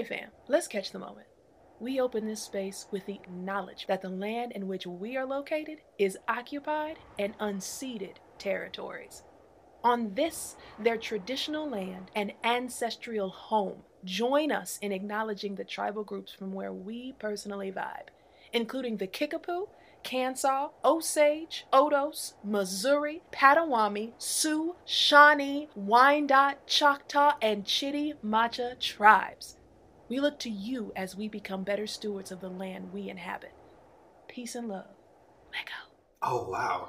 Hey fam, let's catch the moment. We open this space with the knowledge that the land in which we are located is occupied and unceded territories. On this, their traditional land and ancestral home, join us in acknowledging the tribal groups from where we personally vibe, including the Kickapoo, Kansas, Osage, Odos, Missouri, Potawatomi, Sioux, Shawnee, Wyandot, Choctaw, and Chitimacha tribes. We look to you as we become better stewards of the land we inhabit. Peace and love. Let go. Oh wow.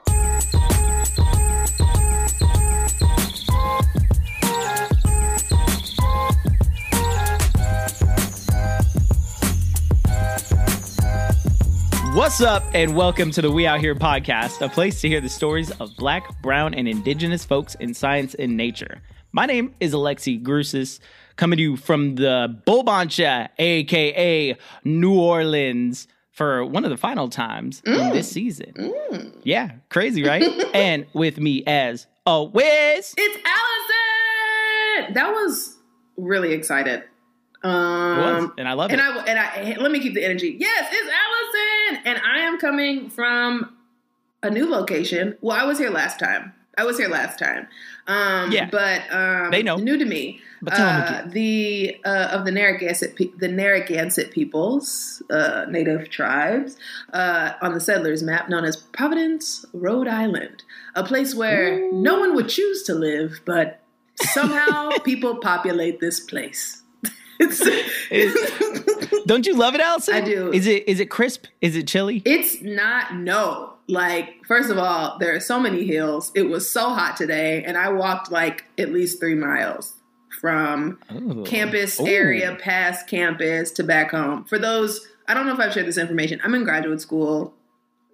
What's up, and welcome to the We Out Here podcast, a place to hear the stories of black, brown, and indigenous folks in science and nature. My name is Alexi Grusis, coming to you from the Bulbancha, aka New Orleans, for one of the final times in this season. Yeah, crazy, right? and with me, as always, It's Allison. That was really excited. Um, was, and I love and it. I and I let me keep the energy. Yes, it's Allison, and I am coming from a new location. Well, I was here last time. I was here last time. Um, Yeah. but um, They know. new to me. But tell uh, again. the uh, of the Narragansett pe- the Narragansett peoples, uh, native tribes, uh, on the settlers map known as Providence, Rhode Island, a place where no one would choose to live, but somehow people populate this place. It's, Don't you love it, Allison? I do. Is it is it crisp? Is it chilly? it's not no. Like, first of all, there are so many hills. It was so hot today, and I walked like at least three miles from Ooh. campus Ooh. area past campus to back home. For those, I don't know if I've shared this information. I'm in graduate school,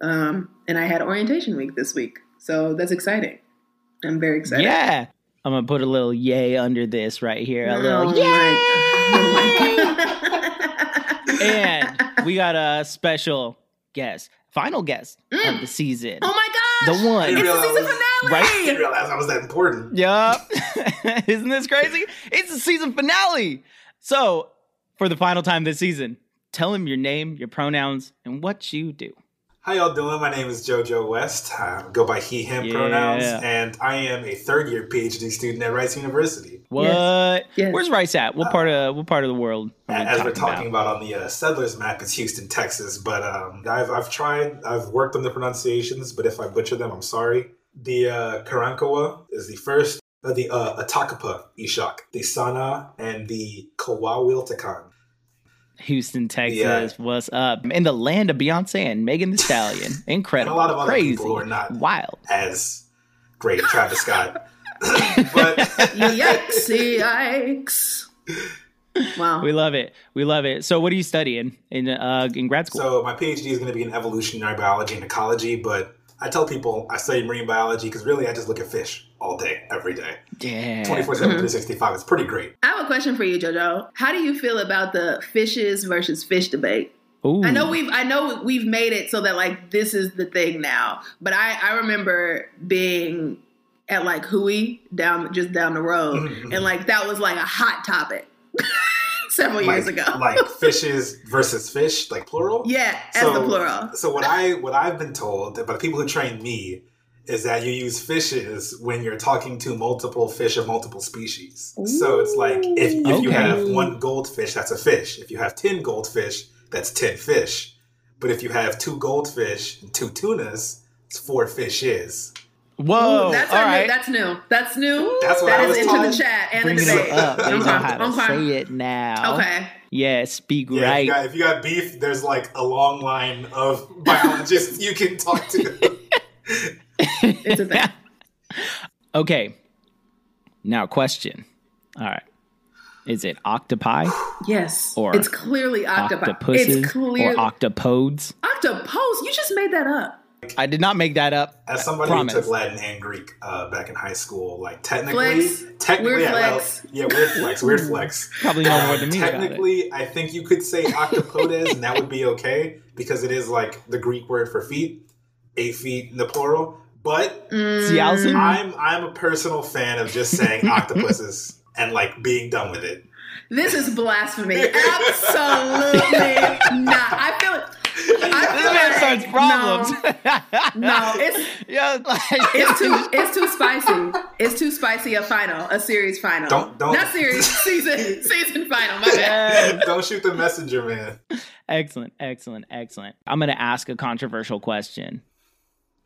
um, and I had orientation week this week, so that's exciting. I'm very excited. Yeah. I'm gonna put a little yay under this right here. A little yay. oh my- and we got a special guest, final guest of mm. the season. oh my gosh! The one. It's the season finale. Right? I didn't realize I was that important. Yup. Isn't this crazy? It's the season finale. So, for the final time this season, tell him your name, your pronouns, and what you do. How y'all doing? My name is JoJo West. I go by he, him Yeah. pronouns, and I am a third year PhD student at Rice University. What? Yes. Where's Rice at? What part of what part of the world are we As we're talking talking about? about, on the uh, settlers map, it's Houston, Texas. But um, I've, I've tried, I've worked on the pronunciations, but if I butcher them, I'm sorry. The uh, Karankawa is the first, uh, the uh, Atakapa Ishak, the Sana, and the Coahuiltecan. Houston, Texas. Yeah. What's up? In the land of Beyonce and Megan Thee Stallion. Incredible. And a lot of other Crazy. people who are not Wild. as great Travis Scott. but Yikes! Yikes! Wow. We love it. We love it. So, what are you studying in uh, in grad school? So my PhD is going to be in evolutionary biology and ecology, but I tell people I study marine biology because really I just look at fish all day, every day, yeah. 24 7, 365. It's pretty great. I have a question for you, JoJo. How do you feel about the fishes versus fish debate? Ooh. I know we've I know we've made it so that like this is the thing now. But I I remember being at like Hui down just down the road, Mhm. and like that was like a hot topic several years ago. like fishes versus fish, like plural. yeah, as So- the plural. So what I what I've been told by the people who trained me is that you use fishes when you're talking to multiple fish of multiple species. So it's like if, if you have one goldfish, that's a fish. If you have ten goldfish, that's ten fish. But if you have two goldfish and two tunas, it's four fishes. Whoa. Ooh, that's all our right. new, that's new. That's new. That's what That I is was into told. the chat and Bringing the debate. it up. They know Okay, how to okay. say it now. Okay. Yeah, speak Yeah, if, you got, if you got beef, there's like a long line of biologists you can talk to. It's a thing. okay. Now, question. All right. Is it octopi, Yes. Or it's clearly octopi. octopuses, It's clear or octopodes? octopus. You just made that up. I did not make that up. As somebody who took Latin and Greek uh, back in high school, like technically, Flex. technically, Weird I- well, flex. yeah, weird flex, weird flex. Probably know more than me about it. Technically, I think you could say octopodes, and that would be okay because it is like the Greek word for feet, eight feet in the plural. But Mm. See, Allison? I'm I'm a personal fan of just saying octopuses and like being done with it. This is blasphemy. Absolutely not. I feel it. I This man like- starts problems. No, it's yeah, like, it's too it's too spicy. It's too spicy. A final, a series final. Don't- don't- not series season season final. My bad. Don't shoot the messenger, man. excellent, excellent, excellent. I'm gonna ask a controversial question.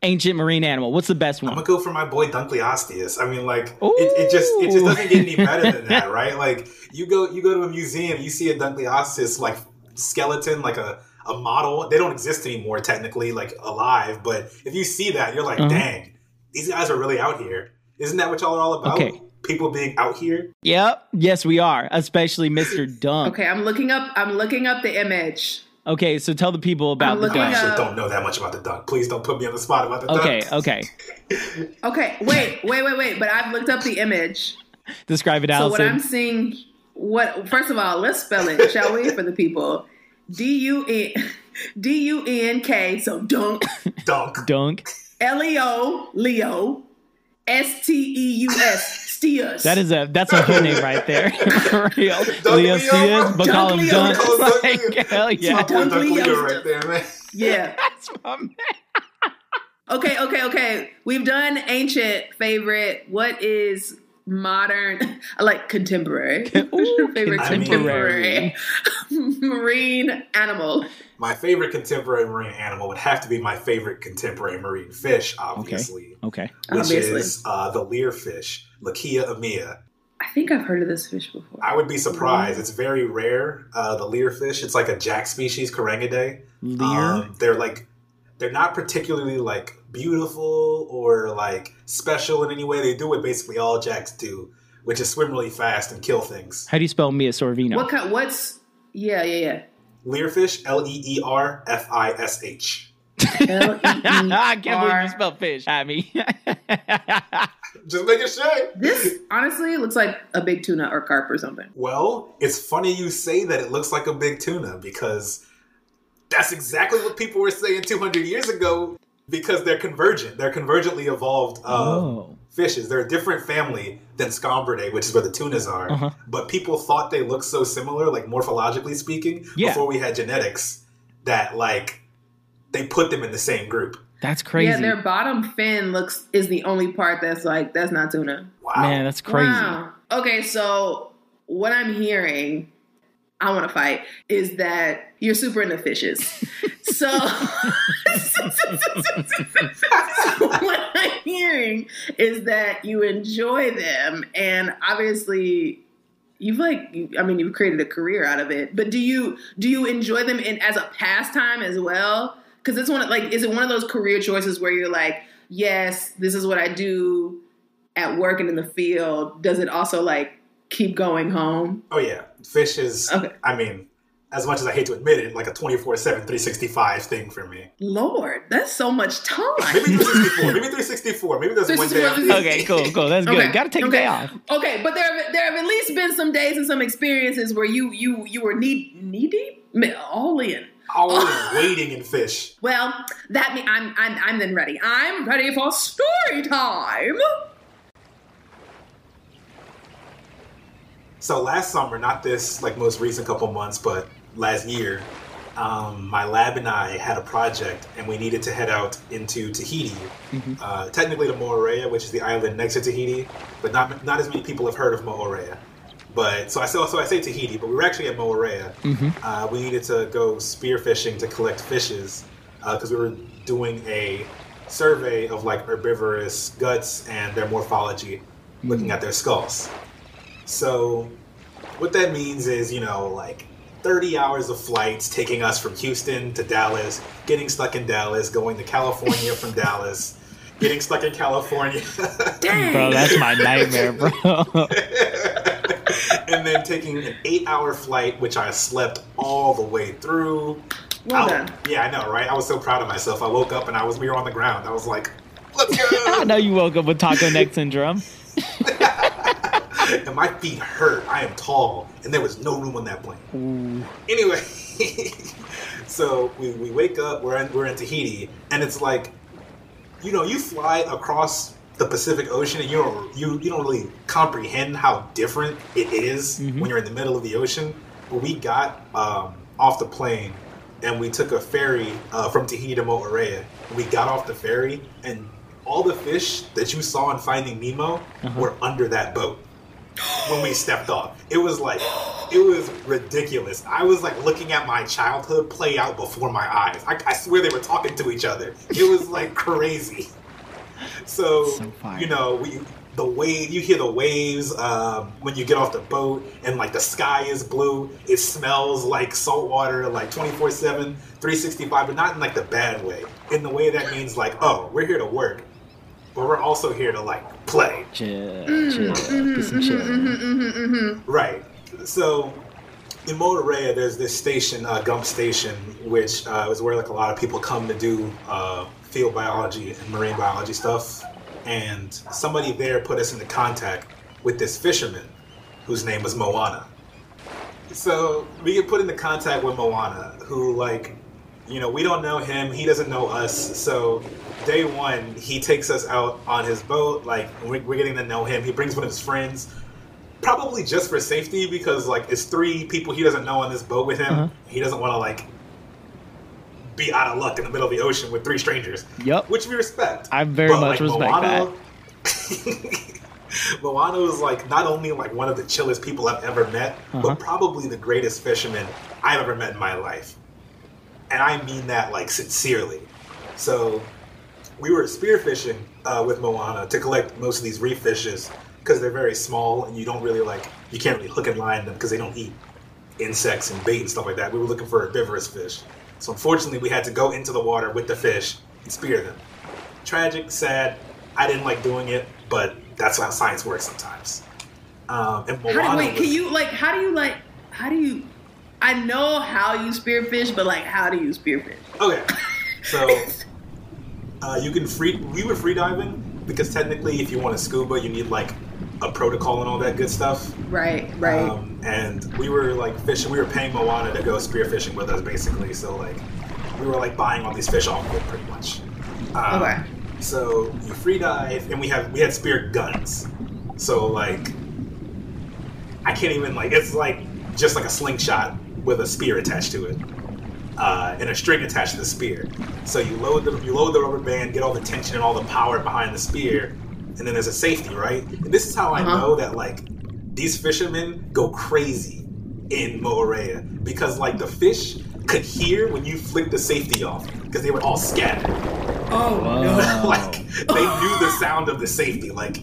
Ancient marine animal. What's the best one? I'm gonna go for my boy Dunkleosteus. I mean, like it, it just it just doesn't get any better than that, right? Like you go you go to a museum, you see a Dunkleosteus like skeleton, like a a model. They don't exist anymore, technically, like alive. But if you see that, you're like, Uh-huh. dang, these guys are really out here. Isn't that what y'all are all about? Okay. People being out here. Yep. Yes, we are. Especially Mr. Dunk. Okay, I'm looking up. I'm looking up the image. Okay, so tell the people about I'm the looking I actually don't know that much about the dunk. Please don't put me on the spot about the Okay, dunk. okay. Okay, okay, wait, wait, wait, wait. But I've looked up the image. Describe it, So what I'm seeing, what first of all, let's spell it, shall we, for the people? D U N D U N K. So dunk. Dunk. Dunk. L E O Leo. S T E U S. Steers. That is a that's a hood name right there. For real. Leo Leo, Sears, bro. but call him Dunk Dunk. Leo. Dunk Like, hell yeah. It's my boy Dunk Dunk Leo right there, man. yeah. That's my man. Okay, okay, okay. We've done ancient favorite. What is modern? Like contemporary. Ooh, favorite contemporary. contemporary marine animal. My favorite contemporary marine animal would have to be my favorite contemporary marine fish, obviously, Okay. okay. which Obviously. is uh, the leerfish, Lichia amia. I think I've heard of this fish before. I would be surprised. It's very rare. Uh, the leerfish. It's like a jack species, Carangidae. Lear. Um, they're like they're not particularly like beautiful or like special in any way. They do what basically all jacks do, which is swim really fast and kill things. How do you spell Mia Sorvino? What kind? What's? Yeah, yeah, yeah. Leerfish, L E E R F I S H. I can't believe you R. spelled fish at me. Just making sure. This honestly looks like a big tuna or carp or something. Well, it's funny you say that it looks like a big tuna because that's exactly what people were saying 200 years ago because they're convergent. They're convergently evolved um, oh. fishes. They're a different family than Scombridae, which is where the tunas are. Uh-huh. But people thought they looked so similar, like morphologically speaking, Yeah. before we had genetics, that like they put them in the same group. That's crazy. Yeah, their bottom fin looks is the only part that's like that's not tuna. Wow. Man, that's crazy. Wow. Okay, so what I'm hearing, I want to fight, is that you're super into fishes. so, what I'm hearing is that you enjoy them, and obviously. You've like, I mean, you've created a career out of it. But do you do you enjoy them in as a pastime as well? Because it's one of like, is it one of those career choices where you're like, yes, this is what I do, at work and in the field, does it also like keep going home? Oh yeah, fish is. Okay. I mean, as much as I hate to admit it, like a 24/7, 365 thing for me. Lord, that's so much time. Maybe 364. maybe 364. Maybe there's one day. 364. okay, cool, cool. That's good. Okay, Got to take a day off. Okay, but there have, there have at least been some days and some experiences where you you you were knee knee deep, Ma- all in. Always waiting in fish. Well, that mean I'm I'm I'm then ready. I'm ready for story time. So last summer, not this like most recent couple months, but last year, um, my lab and I had a project, and we needed to head out into Tahiti. Uh, technically, to Moorea, which is the island next to Tahiti, but not not as many people have heard of Moorea. But so I say so I say Tahiti, but we were actually at Moorea. Uh, we needed to go spearfishing to collect fishes because we were doing a survey of like herbivorous guts and their morphology, looking at their skulls. So, what that means is, you know, like 30 hours of flights taking us from Houston to Dallas, getting stuck in Dallas, going to California from Dallas, getting stuck in California, Dang. Bro, that's my nightmare, bro. and then taking an eight hour flight, which I slept all the way through. Well I- done. Yeah, I know, right? I was so proud of myself. I woke up and I was we were on the ground. I was like, let's go. I know you woke up with taco neck syndrome. and my feet hurt. I am tall, and there was no room on that plane. Anyway, so we, we wake up, we're in, we're in Tahiti, and it's like, you know, you fly across the Pacific Ocean, and you don't you you don't really comprehend how different it is when you're in the middle of the ocean. But we got um, off the plane and we took a ferry uh, from Tahiti to Moorea. We got off the ferry, and all the fish that you saw in Finding Nemo were under that boat when we stepped off. It was like, it was ridiculous. I was like looking at my childhood play out before my eyes. I, I swear they were talking to each other. It was like crazy. So, So you know, we the wave you hear the waves um, when you get off the boat and like the sky is blue it smells like salt water like 24-7 365 but not in like the bad way in the way that means like oh we're here to work but we're also here to like play Chill, Mm, chill, get some chill. mm-hmm, Right. So in Moorea, there's this station, uh, Gump Station, which uh, is where like a lot of people come to do uh, field biology and marine biology stuff. And somebody there put us into contact with this fisherman whose name was Moana. So we get put into contact with Moana, who like, you know, we don't know him, he doesn't know us. So day one, he takes us out on his boat. Like we're, we're getting to know him. He brings one of his friends probably just for safety because like it's three people he doesn't know on this boat with him. Uh-huh. He doesn't want to like be out of luck in the middle of the ocean with three strangers. Yup. Which we respect. I very But, much respect that. Moana was like not only like one of the chillest people I've ever met, Uh-huh. but probably the greatest fisherman I've ever met in my life. And I mean that like sincerely. So we were spearfishing uh, with Moana to collect most of these reef fishes because they're very small and you don't really like you can't really hook and line them because they don't eat insects and bait and stuff like that. We were looking for herbivorous fish, so unfortunately we had to go into the water with the fish and spear them. Tragic, sad. I didn't like doing it, but that's how science works sometimes. Um, and Moana How do, wait, was- can you like? How do you like? How do you? I know how you spearfish, but like, how do you spearfish? Okay, so uh, you can free. We were free diving because technically, if you want to scuba, you need like a protocol and all that good stuff. Right, right. Um, and we were like fishing. We were paying Moana to go spearfishing with us, basically. So like, we were like buying all these fish off of it, pretty much. Um, Okay. So you free dive, and we have we had spear guns. So like, I can't even like. It's like just like a slingshot with a spear attached to it, uh, and a string attached to the spear. So you load the you load the rubber band, get all the tension and all the power behind the spear, and then there's a safety, right? And this is how I Uh-huh. know that like these fishermen go crazy in Moorea because like the fish could hear when you flick the safety off because they were all scattered. oh Whoa. like they knew the sound of the safety. Like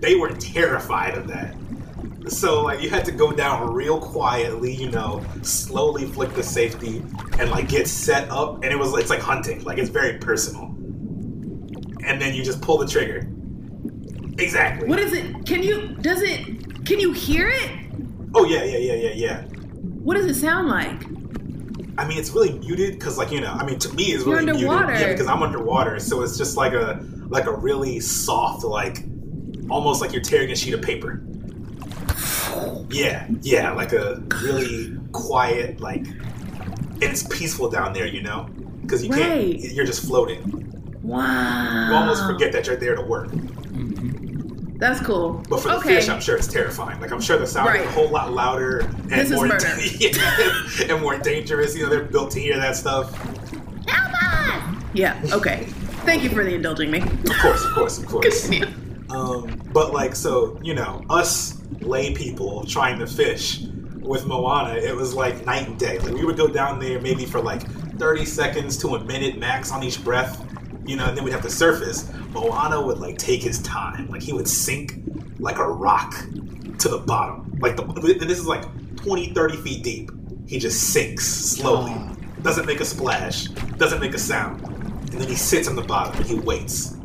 they were terrified of that. So like you had to go down real quietly, you know, slowly flick the safety and like get set up and it was it's like hunting. Like it's very personal. And then you just pull the trigger. Exactly. What is it? Can you? Does it? Can you hear it? oh yeah, yeah, yeah, yeah, yeah. What does it sound like? I mean, it's really muted because, like, you know, I mean, to me, it's You're really underwater. muted. Yeah, because I'm underwater, so it's just like a like a really soft, like almost like you're tearing a sheet of paper. Yeah, yeah, like a really quiet, like, and it's peaceful down there, you know, because you Right. can't, you're just floating. Wow. You almost forget that you're there to work. Mm-hmm. That's cool. But for the okay. fish, I'm sure it's terrifying. Like I'm sure the sound is a whole lot louder and This more yeah, and more dangerous. You know, they're built to hear that stuff. Yeah. Okay. Thank you for the indulging me. Of course, of course, of course. Continue. Um, but like, so you know, us lay people trying to fish with Moana, it was like night and day. Like we would go down there maybe for like 30 seconds to a minute max on each breath, you know, and then we'd have to surface. Moana would like take his time. Like he would sink like a rock to the bottom. Like the and this is like 20, 30 feet deep. He just sinks slowly. Doesn't make a splash. Doesn't make a sound. And then he sits on the bottom and he waits.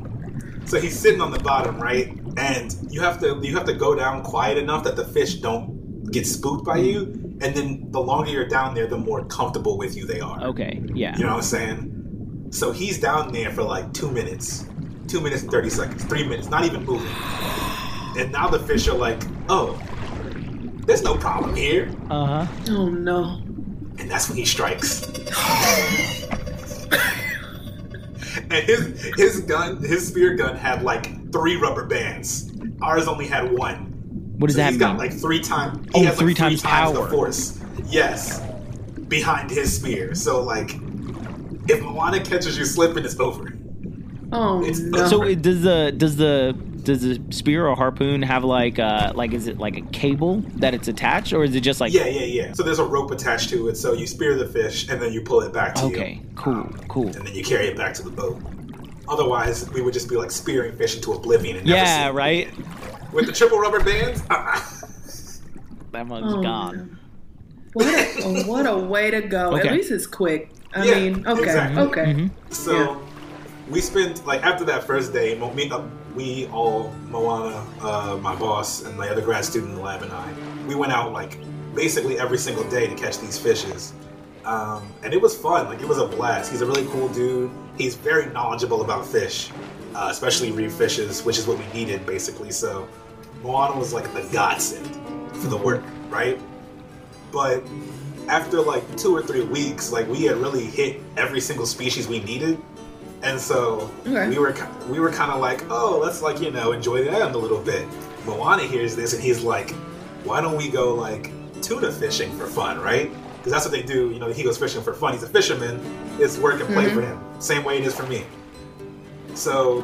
So he's sitting on the bottom, right? And you have to you have to go down quiet enough that the fish don't get spooked by you. And then the longer you're down there, the more comfortable with you they are. Okay, yeah. You know what I'm saying? So he's down there for like two minutes, two minutes and thirty seconds, three minutes, not even moving. And now the fish are like, oh, there's no problem here. Uh huh. Oh no. And that's when he strikes. and his his gun, his spear gun had like three rubber bands. Ours only had one. What does So that he's mean? got like three times. Oh, He has like three times the power. force. Yes, behind his spear. So like, if Moana catches you slipping, it's over. Oh It's- no. so it, does the does the does the spear or harpoon have like uh like is it like a cable that it's attached or is it just like Yeah, yeah, yeah. So there's a rope attached to it. So you spear the fish and then you pull it back to you. okay cool cool and then you carry it back to the boat. Otherwise, we would just be like spearing fish into oblivion. And never see yeah it right again. With the triple rubber bands, uh-uh. that one's Oh, gone What a, what a way to go. Okay. At least it's quick. I Yeah, mean, okay, exactly. okay. Mhm. so Yeah. we spent like after that first day. Mo- me, uh, we all Moana, uh, my boss, and my other grad student in the lab, and I, we went out like basically every single day to catch these fishes. Um, and it was fun. Like it was a blast. He's a really cool dude. He's very knowledgeable about fish, uh, especially reef fishes, which is what we needed basically. So Moana was like a godsend for the work, right? But after like two or three weeks, like we had really hit every single species we needed, and so Okay. we were we were kind of like, oh, let's like you know enjoy the island a little bit. Moana hears this and he's like, why don't we go like tuna fishing for fun, right? Because that's what they do. You know, he goes fishing for fun. He's a fisherman. It's work and play for him. Same way it is for me. So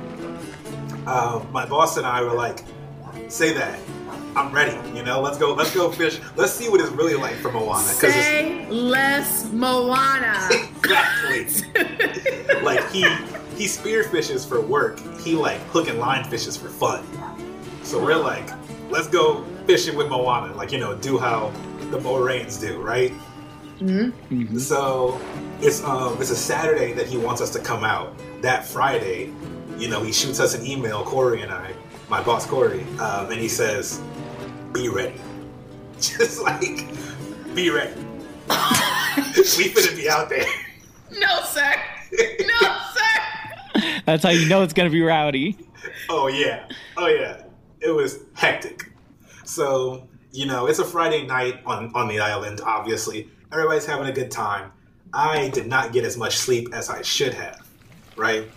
um, my boss and I were like, say that. I'm ready. You know, let's go. Let's go fish. Let's see what it's really like for Moana. Because Say less Moana. exactly like he he spear fishes for work. He like hook and line fishes for fun. So we're like, let's go fishing with Moana. Like you know, do how the Moraines do, right? Mhm. So it's um it's a Saturday that he wants us to come out. That Friday, you know, he shoots us an email, Corey and I, my boss Corey, um, and he says, "Be ready." Just like, be ready. we finna be out there. no, sir. No, sir. that's how you know it's gonna be rowdy Oh yeah, oh yeah. It was hectic. So you know, it's a Friday night on on the island. Obviously, everybody's having a good time. I did not get as much sleep as I should have. Right.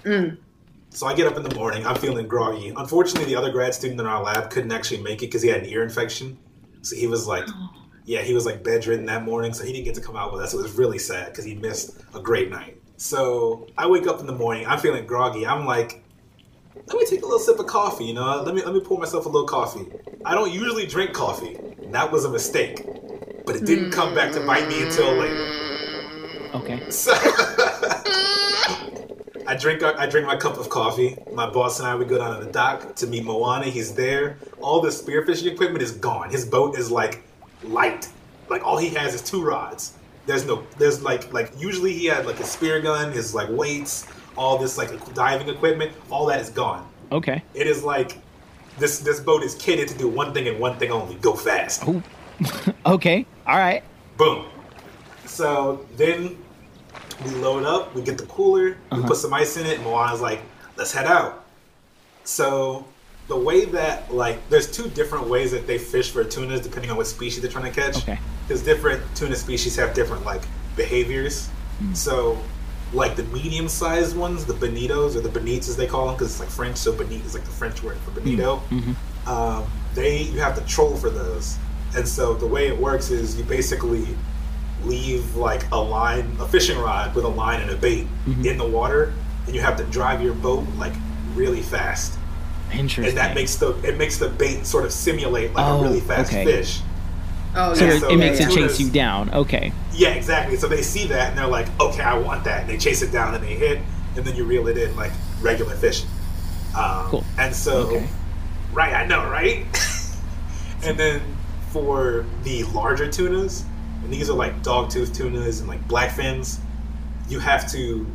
So I get up in the morning. I'm feeling groggy. Unfortunately, the other grad student in our lab couldn't actually make it because he had an ear infection. So he was like, oh. yeah, he was like bedridden that morning, so he didn't get to come out with us. It was really sad because he missed a great night. So I wake up in the morning. I'm feeling groggy. I'm like, let me take a little sip of coffee. You know, let me let me pour myself a little coffee. I don't usually drink coffee. That was a mistake, but it didn't come back to bite me until later. okay So I drink I drink my cup of coffee. My boss and I we go down to the dock to meet Moana. He's there. All the spearfishing equipment is gone. His boat is like light. Like all he has is two rods. There's no there's like like usually he had like a spear gun, his like weights, all this like diving equipment. All that is gone. okay It is like this this boat is kitted to do one thing and one thing only: go fast. Okay all right Boom. So then we load up, we get the cooler, we uh-huh. put some ice in it, and Moana's like, let's head out. So the way that like there's two different ways that they fish for tunas depending on what species they're trying to catch. Okay. Because different tuna species have different like behaviors. Hmm. So like the medium sized ones, the bonitos or the bonites as they call them, because it's like French, so bonite is like the French word for bonito. Hmm. Mm-hmm. Um, they you have to troll for those, and so the way it works is you basically leave like a line, a fishing rod with a line and a bait in the water, and you have to drive your boat like really fast, interesting and that makes the it makes the bait sort of simulate like Oh, a really fast okay. fish. Oh, so Yeah, it, so it makes it chase you down okay Yeah, exactly. So they see that and they're like, okay, I want that. And they chase it down and they hit, and then you reel it in like regular fishing. Um, Cool. And so, Okay. right, I know, right? and then for the larger tunas, and these are like dogtooth tunas and like blackfins, you have to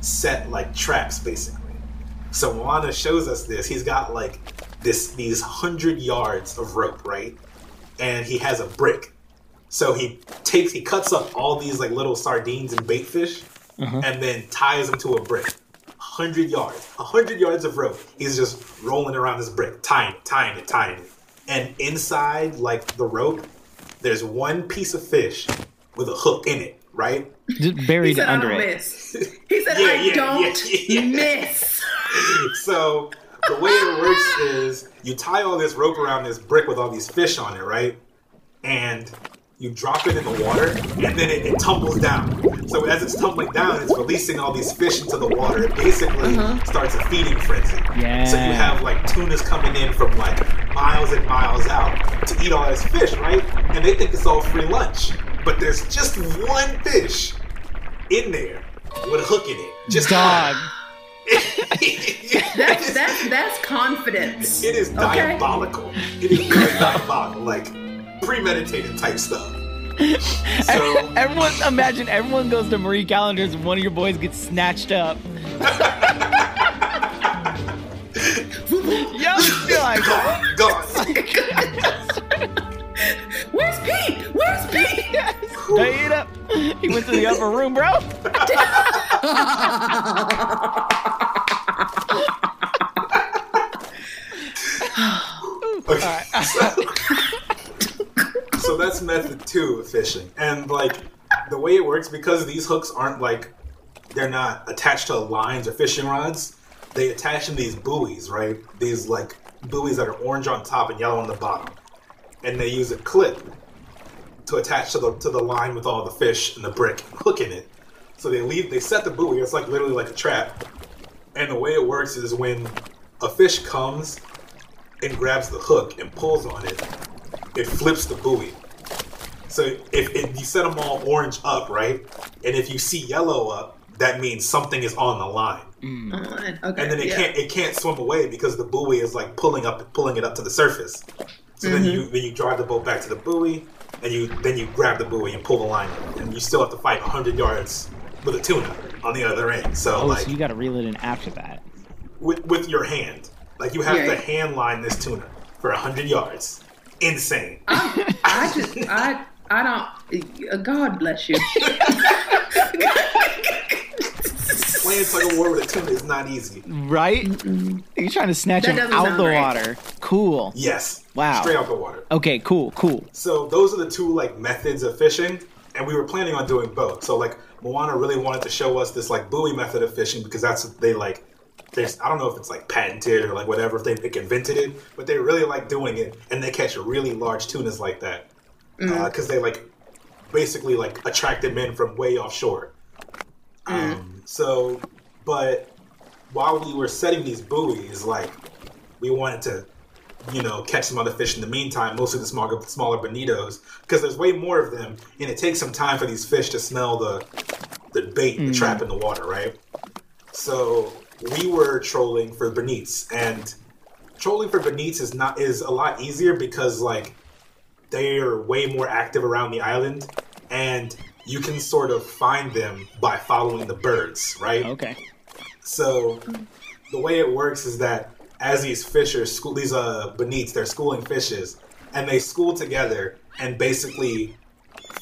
set like traps basically. So Moana shows us this. He's got like this these hundred yards of rope, right? And he has a brick. So he takes, he cuts up all these like little sardines and bait fish, mm-hmm. and then ties them to a brick. Hundred yards, a hundred yards of rope. He's just rolling around this brick, tying it, tying it, tying it. And inside, like the rope, there's one piece of fish with a hook in it, right? just He buried said, I under don't it miss. He said, Yeah, I yeah, don't yeah, yeah. miss. so the way it works is you tie all this rope around this brick with all these fish on it, right? And you drop it in the water, and then it, it tumbles down. So as it's tumbling down, it's releasing all these fish into the water. It basically uh-huh. starts a feeding frenzy. Yeah. So you have like tunas coming in from like miles and miles out to eat all this fish, right? And they think it's all free lunch. But there's just one fish in there with a hook in it. Just Dog. That's that's that's confidence. It is Okay. diabolical. It is really diabolical, like premeditated type stuff. So Everyone, imagine everyone goes to Marie Callender's and one of your boys gets snatched up. Yo, you're like, oh, gone. Where's Pete? Where's Pete? straight up. He went to the upper room, bro. Okay. So, so that's method two of fishing, and like the way it works because these hooks aren't like they're not attached to lines or fishing rods. They attach in these buoys, right? These like buoys that are orange on top and yellow on the bottom, and they use a clip to attach to the to the line with all the fish and the brick hook in it. So they leave. They set the buoy. It's like literally like a trap. And the way it works is when a fish comes and grabs the hook and pulls on it, it flips the buoy. So if, if you set them all orange up, right, and if you see yellow up, that means something is on the line, Okay. and then it yeah. can't it can't swim away because the buoy is like pulling up pulling it up to the surface. So then you then you drive the boat back to the buoy, and you then you grab the buoy and pull the line, up, and you still have to fight 100 yards with a tuna on the other end. So Oh, like so you got to reel it in after that. with with your hand. Like you have Yeah. to hand line this tuna for hundred yards. Insane. I just I I don't. uh, God bless you. Playing tug of war with a tuna is not easy. Right? You're trying to snatch That him out the right. water. Cool. Yes. Wow. Straight out the water. Okay, cool, cool. So those are the two like methods of fishing, and we were planning on doing both. So like Moana really wanted to show us this like buoy method of fishing because that's what they like. There's I don't know if it's like patented or like whatever if they like, invented it, but they really like doing it, and they catch really large tunas like that uh, mm-hmm. because they like basically like attract them in from way offshore. Mm-hmm. Um, so, but while we were setting these buoys, like we wanted to, you know, catch some other fish in the meantime, mostly the smaller, smaller bonitos, because there's way more of them, and it takes some time for these fish to smell the the bait, the trap mm. in the water, right? So we were trolling for bonites, and trolling for bonites is not is a lot easier because like they are way more active around the island, and you can sort of find them by following the birds, right? Okay. So the way it works is that as these fish are school, these uh bonites, they're schooling fishes, and they school together and basically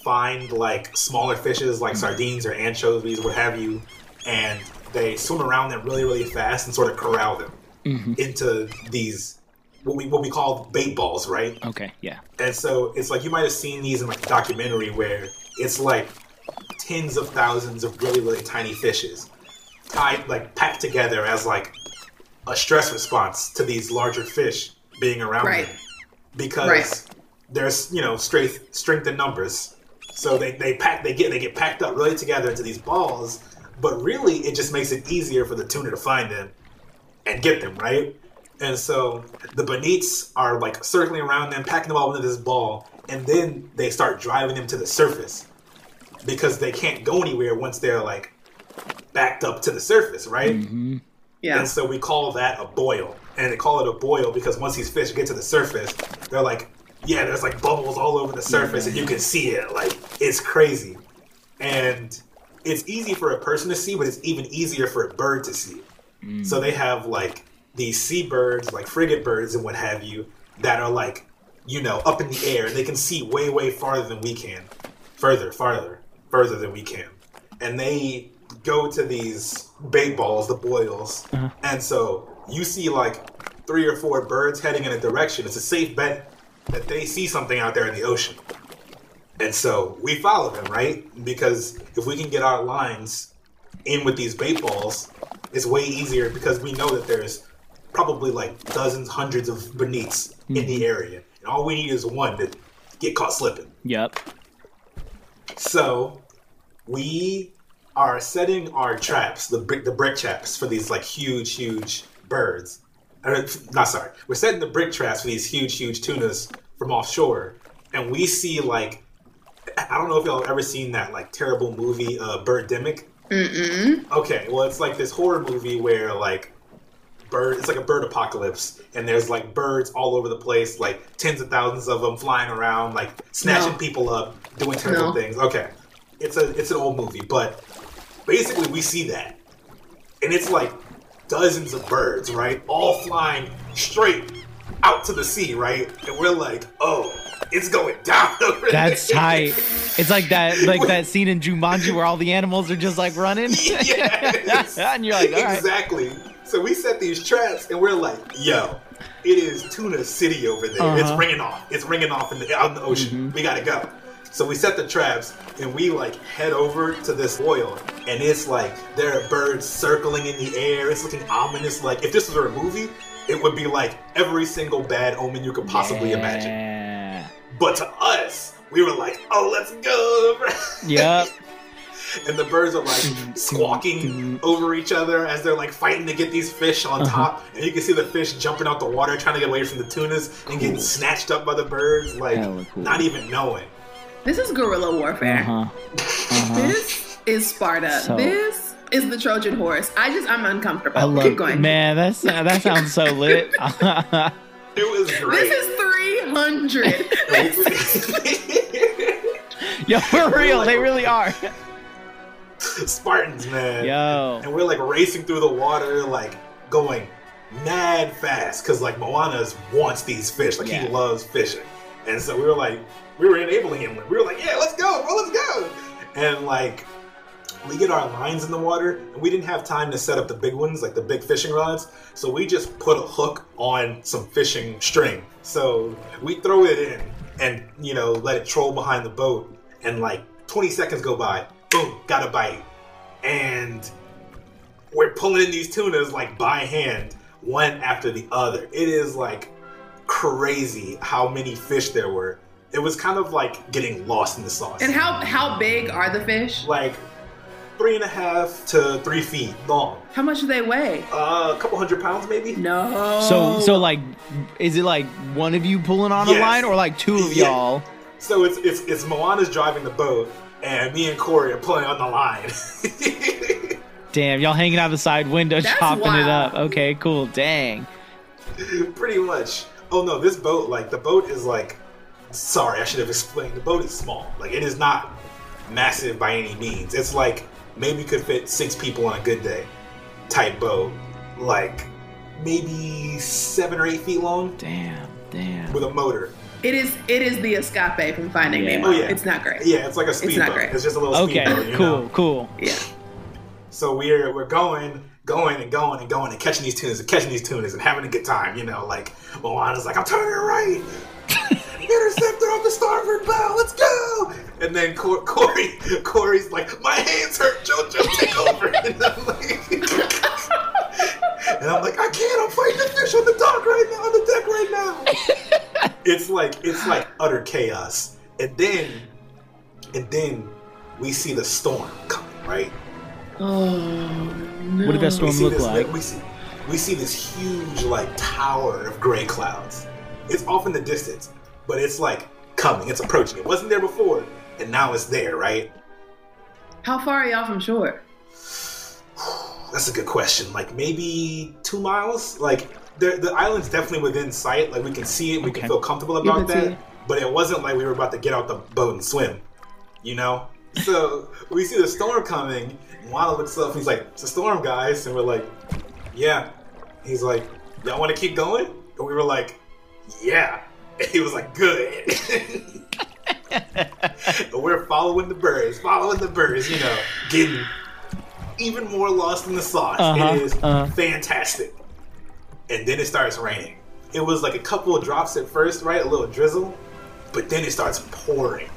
find like smaller fishes like sardines or anchovies, what have you, and they swim around them really, really fast and sort of corral them into these what we what we call bait balls, right? Okay, yeah. And so it's like you might have seen these in like a documentary where it's like tens of thousands of really, really tiny fishes tied like packed together as like a stress response to these larger fish being around Right. them. Because Right. there's, you know, strength strength in numbers. So they, they pack they get they get packed up really together into these balls, but really it just makes it easier for the tuna to find them and get them, right? And so the bonites are like circling around them, packing them all into this ball, and then they start driving them to the surface because they can't go anywhere once they're like backed up to the surface, right? Mm-hmm. Yeah. And so we call that a boil. And they call it a boil because once these fish get to the surface, they're like, yeah, there's like bubbles all over the surface and you can see it. Like, it's crazy. And it's easy for a person to see, but it's even easier for a bird to see. So mm. they have like these seabirds, like frigate birds and what have you, that are like, you know, up in the air. and They can see way, way farther than we can. Further, farther, further than we can. And they go to these bait balls, the boils. Mm-hmm. And so you see like three or four birds heading in a direction. It's a safe bet that they see something out there in the ocean. And so we follow them, right? Because if we can get our lines in with these bait balls, it's way easier because we know that there's probably like dozens, hundreds of bonites in the mm-hmm. area, and all we need is one to get caught slipping. Yep. So we are setting our traps, the brick, the brick traps for these like huge, huge birds. Uh, not sorry, we're setting the brick traps for these huge, huge tunas from offshore, and we see like I don't know if y'all have ever seen that like terrible movie, uh, Birdemic. Mm-mm. Okay, well, it's like this horror movie where like bird, it's like a bird apocalypse, and there's like birds all over the place, like tens of thousands of them flying around, like snatching No. people up, doing terrible No. things. Okay, it's a it's an old movie, but basically we see that, and it's like dozens of birds, right, all flying straight out to the sea, right, and we're like, oh, it's going down. over That's there. tight. It's like that like that scene in Jumanji where all the animals are just like running. Yes. and you're like, all right. exactly. So we set these traps, and we're like, "Yo, it is Tuna City over there. It's Uh-huh. ringing off. It's ringing off in the out in the ocean. Mm-hmm. We gotta go." So we set the traps, and we like head over to this oil, and it's like there are birds circling in the air. It's looking ominous. Like if this was a movie, it would be like every single bad omen you could possibly imagine. But to us, we were like, "Oh, let's go!" Yep. and the birds are like squawking over each other as they're like fighting to get these fish on Uh-huh. top and you can see the fish jumping out the water trying to get away from the tunas and getting snatched up by the birds like cool. not even knowing This is guerrilla warfare. Uh-huh. Uh-huh. This is Sparta. So- this is the Trojan horse. I just I'm uncomfortable. I love Keep going. Man, that's that sounds so lit. it was great This is 300. Yo, for real, they really are. spartans man. Yo. and we're like racing through the water like going mad fast because like moana wants these fish. Like Yeah. he loves fishing. And so we were like we were enabling him. We were like yeah let's go bro let's go. And like we get our lines in the water and we didn't have time to set up the big ones like the big fishing rods. So we just put a hook on some fishing string. So we throw it in and you know let it troll behind the boat and like 20 seconds go by boom got a bite and we're pulling in these tunas like by hand one after the other it is like crazy how many fish there were it was kind of like getting lost in the sauce and how how big are the fish? like three and a half to three feet long. How much do they weigh? Uh, a couple hundred pounds, maybe. No. So so like is it like one of you pulling on a line or like two of Yeah. y'all? So it's it's it's Moana's driving the boat, and me and Corey are pulling on the line. Damn, y'all hanging out the side window That's chopping it up. Okay, cool. Dang. Pretty much. Oh no, this boat like the boat is like. Sorry, I should have explained. The boat is small. Like it is not massive by any means. It's like maybe could fit six people on a good day. Type boat, like maybe seven or eight feet long Damn. Damn. with a motor. It is it is the escape from Finding Yeah. Nemo. Oh, yeah. It's not great. Yeah, it's like a speedboat. not great. It's just a little Okay, speedboat. you cool, know? cool. Yeah. So we're we're going, going and going and going and catching these tunas and catching these tunas and having a good time, you know, like Moana's like, I'm turning right. Interceptor on the starboard bow, let's go! And then Cor- Corey, Corey's like, my hands hurt, Jojo, take over. And I'm like, and I'm like, I can't, I'm fighting the fish on the dock right now, on the deck right now. It's like, it's like utter chaos. And then, and then we see the storm coming, right? Oh no. What did that storm look this, like? we see we see this huge like tower of gray clouds. It's off in the distance, but it's like coming. It's approaching. It wasn't there before, and now it's there. Right? How far are y'all from shore? That's a good question. Like maybe two miles. Like the the island's definitely within sight. Like we can see it. We Okay. can feel comfortable about that. it. But it wasn't like we were about to get out the boat and swim. You know. So we see the storm coming. and Moana looks up. and He's like, "It's a storm, guys," and we're like, "Yeah." He's like, "Y'all want to keep going?" And we were like, "Yeah." And he was like, "Good." And we're following the birds, following the birds. You know, getting even more lost in the sauce. Uh-huh, It is uh-huh. fantastic. And then it starts raining. It was like a couple of drops at first, right? A little drizzle, but then it starts pouring,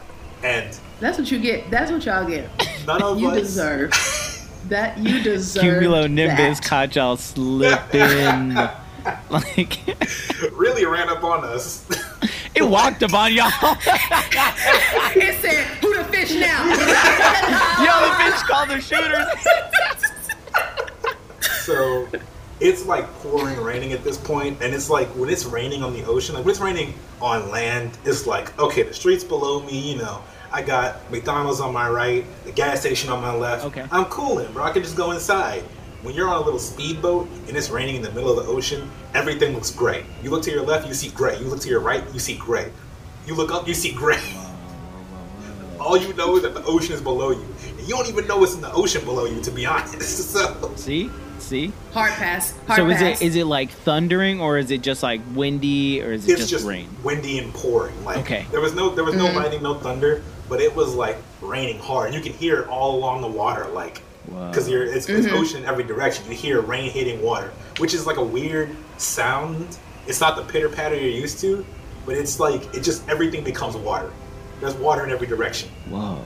and That's what you get. That's what y'all get. none of You us. deserve that. You deserve Cumulonimbus that. caught y'all slipping. like really ran up on us. it walked up on y'all. It said, "Who the fish now?" Yo, the fish called the shooters. so it's like pouring raining at this point and it's like when it's raining on the ocean like when it's raining on land it's like okay the streets below me you know i got mcdonald's on my right the gas station on my left. Okay. i'm cooling bro. I can just go inside. When you're on a little speedboat and it's raining in the middle of the ocean everything looks gray. You look to your left you see gray. You look to your right you see gray. You look up you see gray. All you know is that the ocean is below you. And you don't even know what's in the ocean below you to be honest. So See, see. Hard pass. Hard So is pass. it is it like thundering or is it just like windy or is it it's just, just rain? windy and pouring. Like Okay. there was no there was no mm. lightning, no thunder, but it was like raining hard. And you can hear it all along the water, like because you're it's, it's mm-hmm. ocean in every direction. You hear rain hitting water, which is like a weird sound. It's not the pitter patter you're used to, but it's like it just everything becomes water. There's water in every direction. Whoa.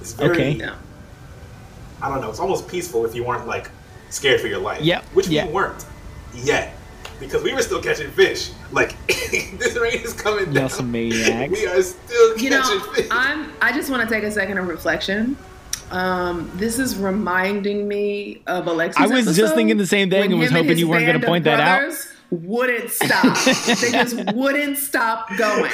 It's very Okay. Yeah. I don't know. It's almost peaceful if you weren't like scared for your life. Yep, Which yeah. we weren't yet. Because we were still catching fish. Like this rain is coming Y'all down. some maniacs. We are still you catching know, fish. I'm. I just want to take a second of reflection. Um, this is reminding me of Alexis. I was just thinking the same thing and was hoping you weren't gonna point that out. Brothers Wouldn't stop. they just wouldn't stop going,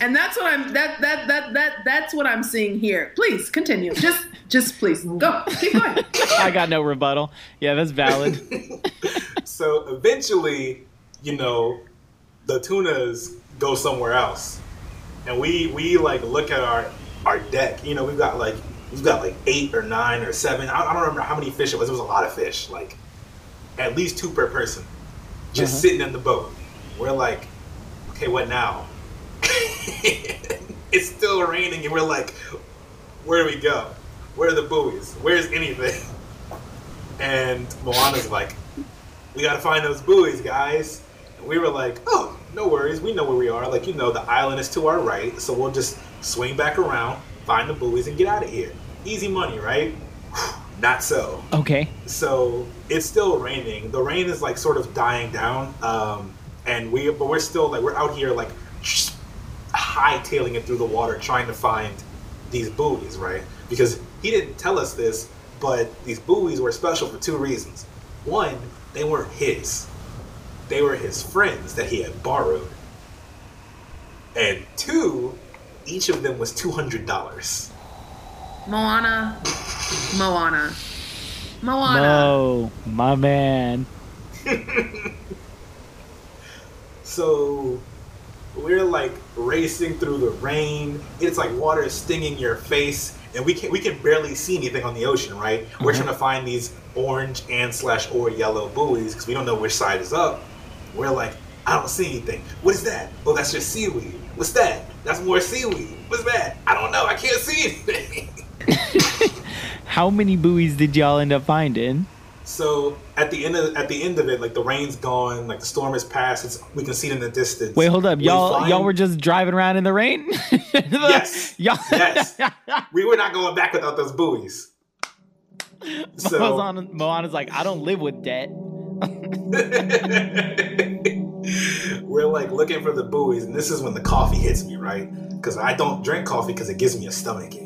and that's what I'm. That that that that that's what I'm seeing here. Please continue. Just just please go. Keep going. I got no rebuttal. Yeah, that's valid. so eventually, you know, the tunas go somewhere else. And we we like look at our our deck. You know, we've got like we've got like eight or nine or seven. I, I don't remember how many fish it was. It was a lot of fish. Like at least two per person. Just Uh-huh. sitting in the boat. We're like, okay, what now? it's still raining and we're like, where do we go? Where are the buoys? Where's anything? And Moana's like, we gotta find those buoys, guys. And we were like, oh, no worries, we know where we are. Like, you know, the island is to our right, so we'll just swing back around, find the buoys, and get out of here. Easy money, right? Not so. Okay. So it's still raining. The rain is like sort of dying down, um, and we but we're still like we're out here like just hightailing it through the water trying to find these buoys, right? Because he didn't tell us this, but these buoys were special for two reasons. One, they weren't his; they were his friends that he had borrowed. And two, each of them was two hundred dollars. Moana, Moana, Moana. Mo, my man. So we're like racing through the rain. It's like water is stinging your face, and we can we can barely see anything on the ocean, right? We're mm-hmm. trying to find these orange and slash or yellow buoys because we don't know which side is up. We're like, I don't see anything. What is that? Oh, that's just seaweed. What's that? That's more seaweed. What's that? I don't know. I can't see anything. How many buoys did y'all end up finding? so at the end of at the end of it, like the rain's gone, like the storm has passed. It's we can see it in the distance. Wait, hold up. We Y'all y'all were just driving around in the rain? Yes. Y'all Yes. we were not going back without those buoys. So Moana- Moana's like, I don't live with debt. we're like looking for the buoys, and this is when the coffee hits me, right? Because I don't drink coffee because it gives me a stomach ache,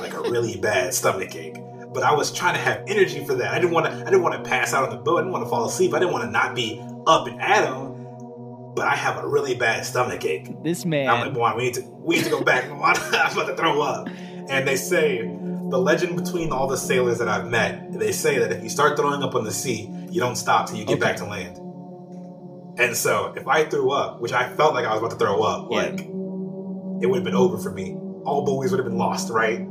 like a really bad stomach ache. But I was trying to have energy for that. I didn't want to. I didn't want to pass out on the boat. I didn't want to fall asleep. I didn't want to not be up and at 'em. But I have a really bad stomach ache. This man. I'm like. Moana, we need to we need to go back. Moana, I'm about to throw up. And they say the legend between all the sailors that I've met, they say that if you start throwing up on the sea, you don't stop till you get Okay. back to land. And so if I threw up, which I felt like I was about to throw up, Yeah. like it would have been over for me. All buoys would have been lost, right?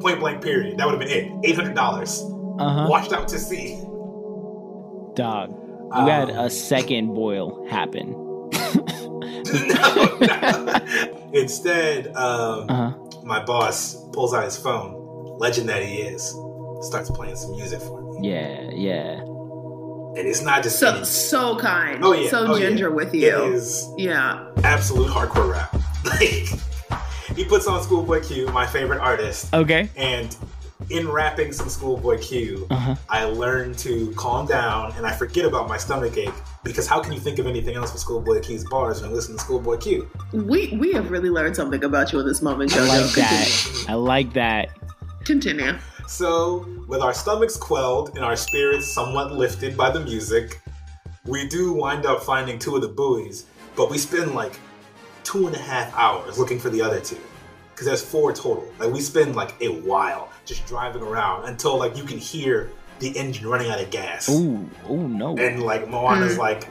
Point blank period. That would have been it. Eight hundred dollars. Uh huh. Washed out to sea. Dog. You had Um, a second boil happen. no, no. Instead, um, Uh huh. my boss pulls out his phone, legend that he is, starts playing some music for me. Yeah, yeah. And it's not just So any- so kind. oh yeah, So oh, yeah. ginger with you. It is Yeah. absolute hardcore rap. Like he puts on Schoolboy Q, my favorite artist, Okay. and in rapping some Schoolboy Q, Uh huh. I learned to calm down and I forget about my stomach ache Because how can you think of anything else for Schoolboy Q's bars when you listen to Schoolboy Q? We we have really learned something about you in this moment, I like that. I like that. Continue. Continue. So, with our stomachs quelled and our spirits somewhat lifted by the music, we do wind up finding two of the buoys, but we spend like two and a half hours looking for the other two. Because there's four total. Like, we spend like a while just driving around until like you can hear the engine running out of gas. Ooh, ooh, no. And like Moana's like,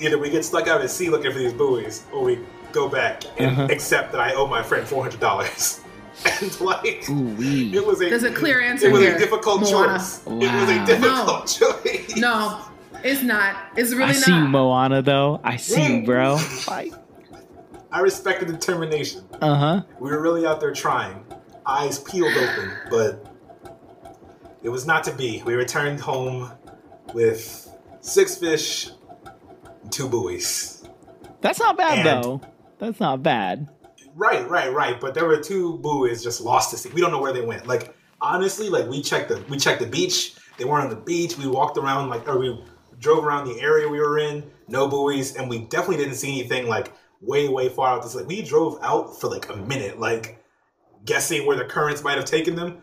either we get stuck out at sea looking for these buoys, or we go back and Uh-huh. accept that I owe my friend four hundred dollars. and like, Ooh, wee. it was a There's a clear answer It was here, a difficult Moana. choice. It was Wow. a difficult choice. No, it's not. It's really I not. see you, Moana, though. I see you, bro. I respect the determination. Uh huh. We were really out there trying, eyes peeled open, but it was not to be. We returned home with six fish, and two buoys. That's not bad, And- though. That's not bad. Right, right, right. But there were two buoys just lost to sea. We don't know where they went. Like honestly, like we checked the we checked the beach. They weren't on the beach. We walked around like or we drove around the area we were in. No buoys, and we definitely didn't see anything like way way far out. This like we drove out for like a minute, like guessing where the currents might have taken them.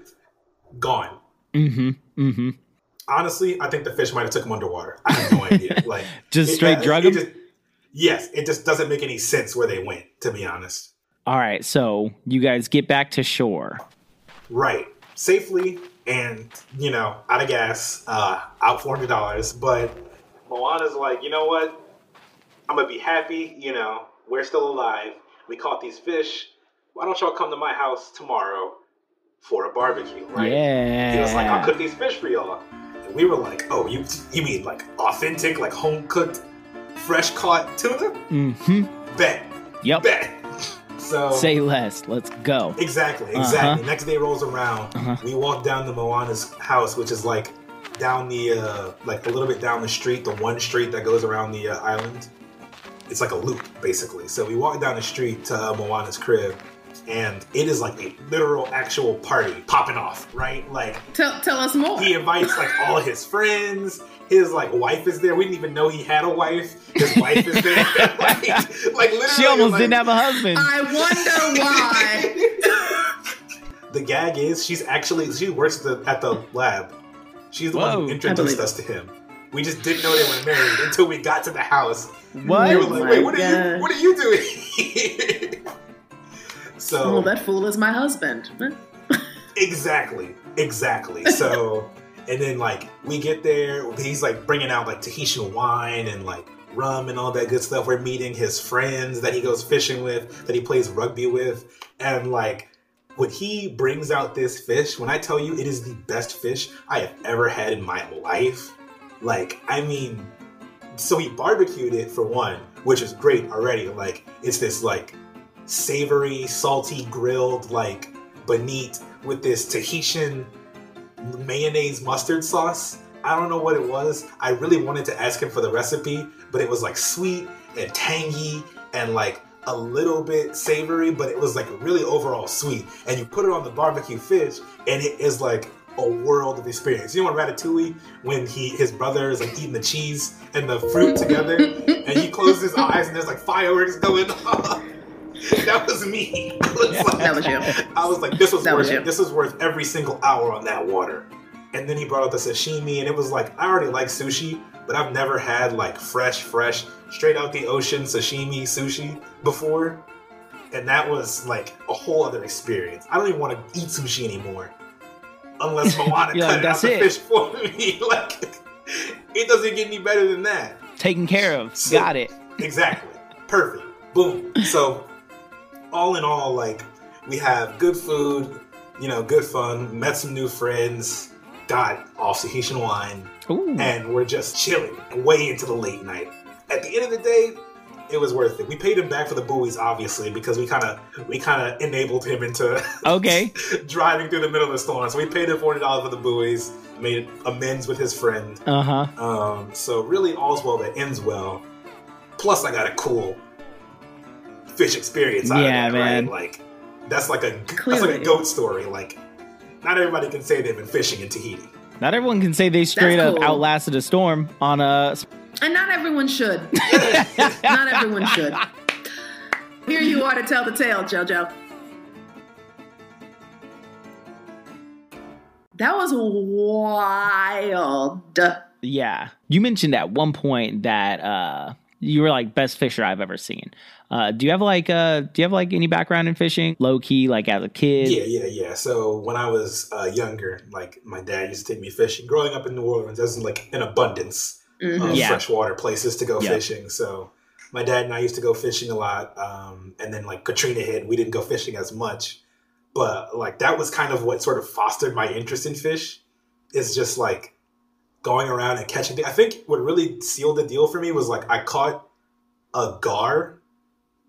Gone. Mm hmm. Mm hmm. Honestly, I think the fish might have took them underwater. I have no idea. Like Just it- straight it- drug it 'em? just- yes, it just doesn't make any sense where they went. To be honest. All right, so you guys get back to shore. Right. Safely and, you know, out of gas, uh, out $400. But Moana's like, you know what? I'm going to be happy. You know, we're still alive. We caught these fish. Why don't y'all come to my house tomorrow for a barbecue, right? Yeah. He was like, I'll cook these fish for y'all. And we were like, oh, you, you mean like authentic, like home cooked, fresh caught tuna? Mm hmm. Bet. Yep. Bet. So Say less. Let's go. Exactly, Uh-huh. exactly. Next day rolls around. Uh-huh. We walk down to Moana's house, which is like down the uh, like a little bit down the street, the one street that goes around the uh, island. It's like a loop, basically. So we walk down the street to uh, Moana's crib, and it is like a literal, actual party popping off, right? Like Tell, tell us more. he invites like all his friends. His like wife is there. We didn't even know he had a wife. His wife is there. like, like literally, She almost like, didn't have a husband. I wonder why. the gag is she's actually she works at the, at the lab. She's the one who introduced us to him. We just didn't know they were married until we got to the house. what? We were like, "Wait, what are you? What are you doing?" so well, that fool is my husband. exactly, exactly. So and then like we get there, he's like bringing out like Tahitian wine and like rum and all that good stuff. We're meeting his friends that he goes fishing with, that he plays rugby with, and like when he brings out this fish, when I tell you it is the best fish I have ever had in my life, like I mean, so he barbecued it for one, which is great already. Like it's this like savory, salty, grilled like bonito with this Tahitian mayonnaise mustard sauce. I don't know what it was. I really wanted to ask him for the recipe, but it was like sweet and tangy and like a little bit savory, but it was like really overall sweet. And you put it on the barbecue fish, and it is like a world of experience. You know, in Ratatouille, when he his brother is like eating the cheese and the fruit together, and he closes his eyes and there's like fireworks going on. That was me. I was like, That was you. I was like, this was That worth was it. This was worth every single hour on that water. And then he brought out the sashimi, and it was like I already like sushi, but I've never had like fresh, fresh, straight out the ocean sashimi sushi before. And that was like a whole other experience. I don't even want to eat sushi anymore, unless Moana cut like, it out "That's the it." fish for me. like it doesn't get any better than that. Taken care of. So- Got it. Exactly. Perfect. Boom. So, all in all, like, we have good food, you know, good fun, met some new friends, got off Tahitian wine, Ooh. and we're just chilling way into the late night. At the end of the day, it was worth it. We paid him back for the buoys, obviously, because we kind of we kind of enabled him into Okay. driving through the middle of the storm. So we paid him forty dollars for the buoys, made amends with his friend. Uh huh. Um, so really, all's well that ends well. Plus, I got a cool fish experience out Yeah, of that, man. right? Like that's like a that's like a goat story. Like not everybody can say they've been fishing in Tahiti. Not everyone can say they straight That's up cool. outlasted a storm on a. And not everyone should. not everyone should. Here you are to tell the tale, JoJo. That was wild. Yeah. You mentioned at one point that uh you were like best fisher I've ever seen. Uh do you have like uh do you have like any background in fishing? Low key, like as a kid? Yeah, yeah, yeah. So when I was uh, younger, like my dad used to take me fishing. Growing up in New Orleans, there's like an abundance Mhm. of Yeah. freshwater places to go Yeah. fishing. So my dad and I used to go fishing a lot. Um, and then like Katrina hit, we didn't go fishing as much. But like that was kind of what sort of fostered my interest in fish. Is just like going around and catching. I think what really sealed the deal for me was like I caught a gar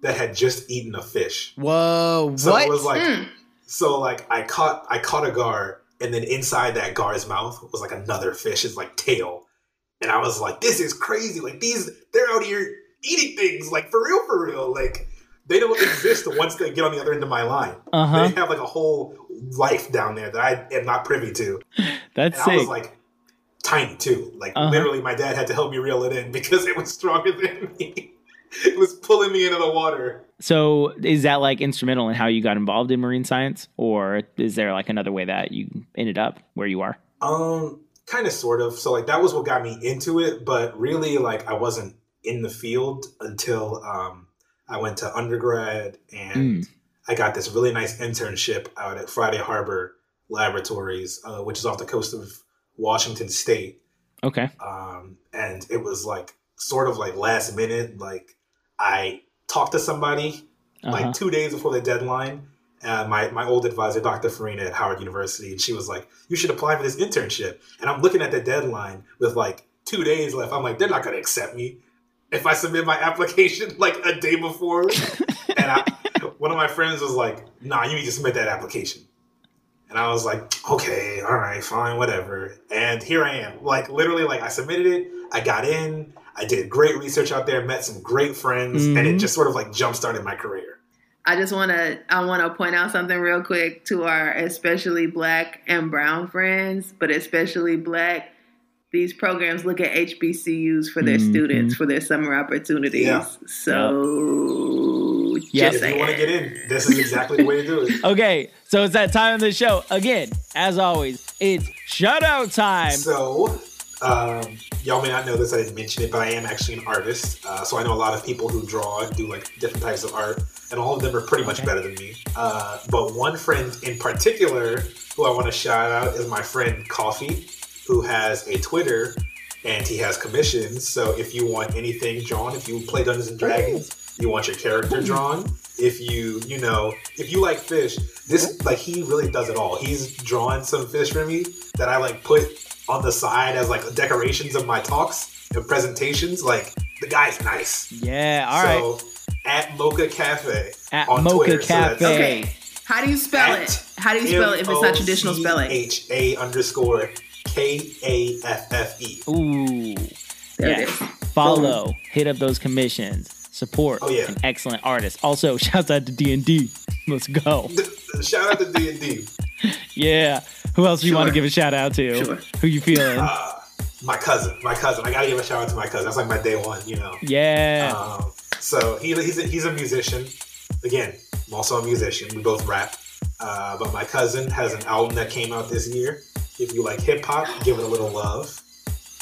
that had just eaten a fish. Whoa, So what? it was like Mm. so like I caught I caught a gar and then inside that gar's mouth was like another fish's like tail. And I was like, this is crazy. Like these they're out here eating things, like for real, for real. Like they don't exist once they get on the other end of my line. uh-huh. They have like a whole life down there that I am not privy to. That's And I was like tiny too. Like Uh-huh. literally my dad had to help me reel it in because it was stronger than me. it was pulling me into the water. so is that like instrumental in how you got involved in marine science? Or is there like another way that you ended up where you are? Um, kind of, sort of. So like that was what got me into it, but really like I wasn't in the field until um I went to undergrad and Mm. I got this really nice internship out at Friday Harbor Laboratories, uh, which is off the coast of Washington State. Okay. Um, and it was like sort of like last minute. Like I talked to somebody Uh-huh. like two days before the deadline. Uh, my my old advisor, Dr. Farina at Howard University, and she was like, "You should apply for this internship." And I'm looking at the deadline with like two days left. I'm like, "They're not going to accept me if I submit my application like a day before." and I, one of my friends was like, "Nah, you need to submit that application." And I was like, "Okay, all right, fine, whatever." And here I am, like literally, like I submitted it, I got in, I did great research out there, met some great friends, and it Mhm. just sort of like jump started my career. I just want to I want to point out something real quick to our especially black and brown friends, but especially black. These programs look at HBCUs for their Mhm. students for their summer opportunities. Yeah. So Yeah. just if you want to get in, this is exactly the way to do it. Okay, so it's that time of the show. Again, as always, it's shout out time. So, um, y'all may not know this, I didn't mention it, but I am actually an artist. Uh, so I know a lot of people who draw and do like different types of art, and all of them are pretty much Okay. better than me. Uh, but one friend in particular who I want to shout out is my friend Coffee, who has a Twitter and he has commissions. So if you want anything drawn, if you play Dungeons and Dragons, you want your character drawn. If you, you know, if you like fish, this like he really does it all. He's drawn some fish for me that I like put on the side as like decorations of my talks and presentations. Like the guy's nice. Yeah, all right. So, At Mocha Cafe At on Mocha Twitter, so. Okay. How do you spell At it? How do you spell it if it's not traditional spelling? H A underscore K A F F E. Ooh. There yeah. it is. Follow, hit up those commissions, support Oh, yeah. an excellent artist. Also, shouts out to D and D. Let's go. Shout out to D and D. Yeah. Who else do you want to give a shout out to? Sure. Who you feeling? Uh, my cousin, my cousin. I gotta give a shout out to my cousin. That's like my day one, you know. yeah. Um, so he, he's a, he's a musician. Again, I'm also a musician. We both rap. Uh, but my cousin has an album that came out this year. If you like hip hop, give it a little love.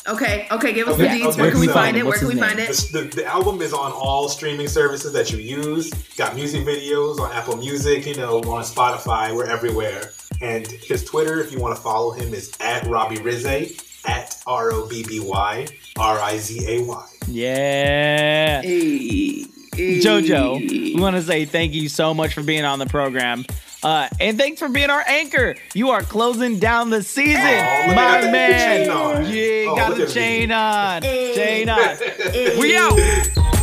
Okay, okay, give us Okay, the deeds. okay, Where can we find it? What's Where can we his find it? The, the, the album is on all streaming services that you use. Got music videos on Apple Music, you know, on Spotify. We're everywhere. And his Twitter, if you want to follow him, is at Robby Rizay, at R O B B Y R I Z A Y. yeah. Hey, hey. Jojo, we want to say thank you so much for being on the program. Uh, and thanks for being our anchor. You are closing down the season, Oh, my got the man. chain on. Yeah, Oh, got the at me. chain on. Chain on. We out.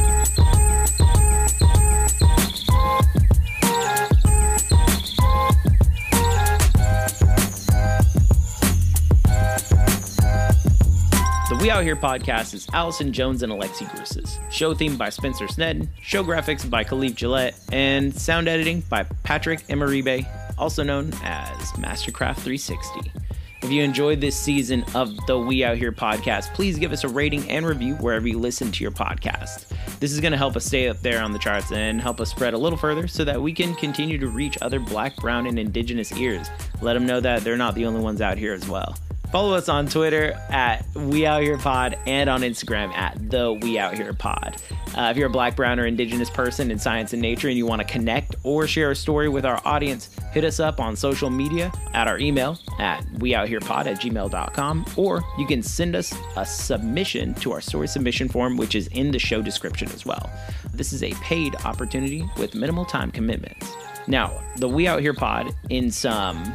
We Out Here podcast is Allison Jones and Alexi Grusis. Show theme by Spencer Snedden, show graphics by Khalif Gillette, and sound editing by Patrick Emeribe, also known as Mastercraft 360. If you enjoyed this season of the We Out Here podcast, please give us a rating and review wherever you listen to your podcast. This is going to help us stay up there on the charts and help us spread a little further so that we can continue to reach other black, brown, and indigenous ears. Let them know that they're not the only ones out here as well. Follow us on Twitter at We Out Here Pod and on Instagram at The We Out Here Pod. Uh, if you're a black, brown, or indigenous person in science and nature and you want to connect or share a story with our audience, hit us up on social media at our email at weoutherepod at gmail.com or you can send us a submission to our story submission form, which is in the show description as well. This is a paid opportunity with minimal time commitments. Now, the We Out Here Pod, in some,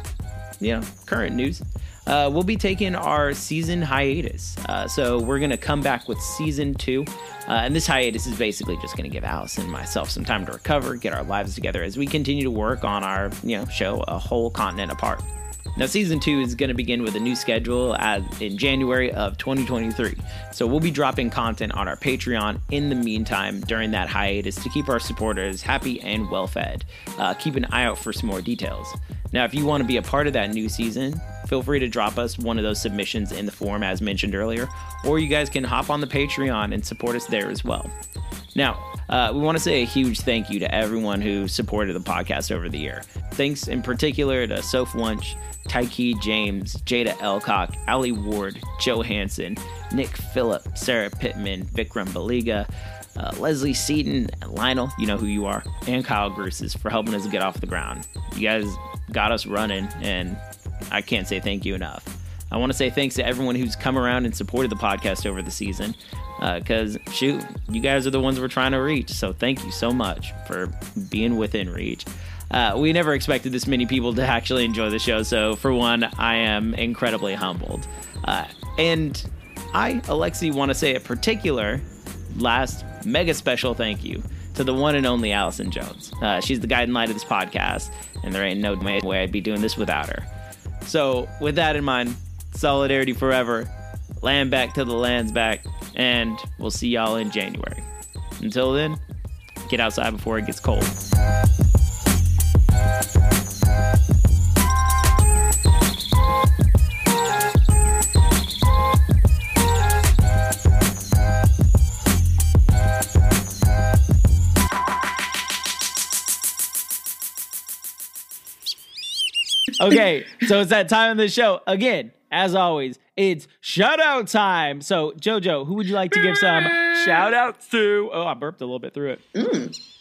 you know, current news, uh, we'll be taking our season hiatus. Uh, so we're going to come back with season two. Uh, and this hiatus is basically just going to give Alice and myself some time to recover, get our lives together as we continue to work on our, you know, show a whole continent apart. Now, season two is going to begin with a new schedule in January of 2023. So we'll be dropping content on our Patreon in the meantime during that hiatus to keep our supporters happy and well fed. Uh, keep an eye out for some more details. Now, if you want to be a part of that new season, feel free to drop us one of those submissions in the form as mentioned earlier, or you guys can hop on the Patreon and support us there as well. Now, uh, we want to say a huge thank you to everyone who supported the podcast over the year. Thanks in particular to Soph Wunsch, Tyke James, Jada Elcock, Ali Ward, Joe Hansen, Nick Phillip, Sarah Pittman, Vikram Baliga, uh, Leslie Seaton, Lionel, you know who you are, and Kyle Gruses for helping us get off the ground. You guys got us running, and I can't say thank you enough. I want to say thanks to everyone who's come around and supported the podcast over the season. Because, uh, shoot, you guys are the ones we're trying to reach. So, thank you so much for being within reach. Uh, we never expected this many people to actually enjoy the show. So, for one, I am incredibly humbled. Uh, and I, Alexi, want to say a particular last mega special thank you to the one and only Allison Jones. Uh, she's the guiding light of this podcast, and there ain't no way I'd be doing this without her. So, with that in mind, solidarity forever, land back to the land's back, and we'll see y'all in January. Until then, get outside before it gets cold. okay, so it's that time of the show. Again, as always, it's shout out time. So, JoJo, who would you like to give some shout outs to? Oh, I burped a little bit through it. Mm.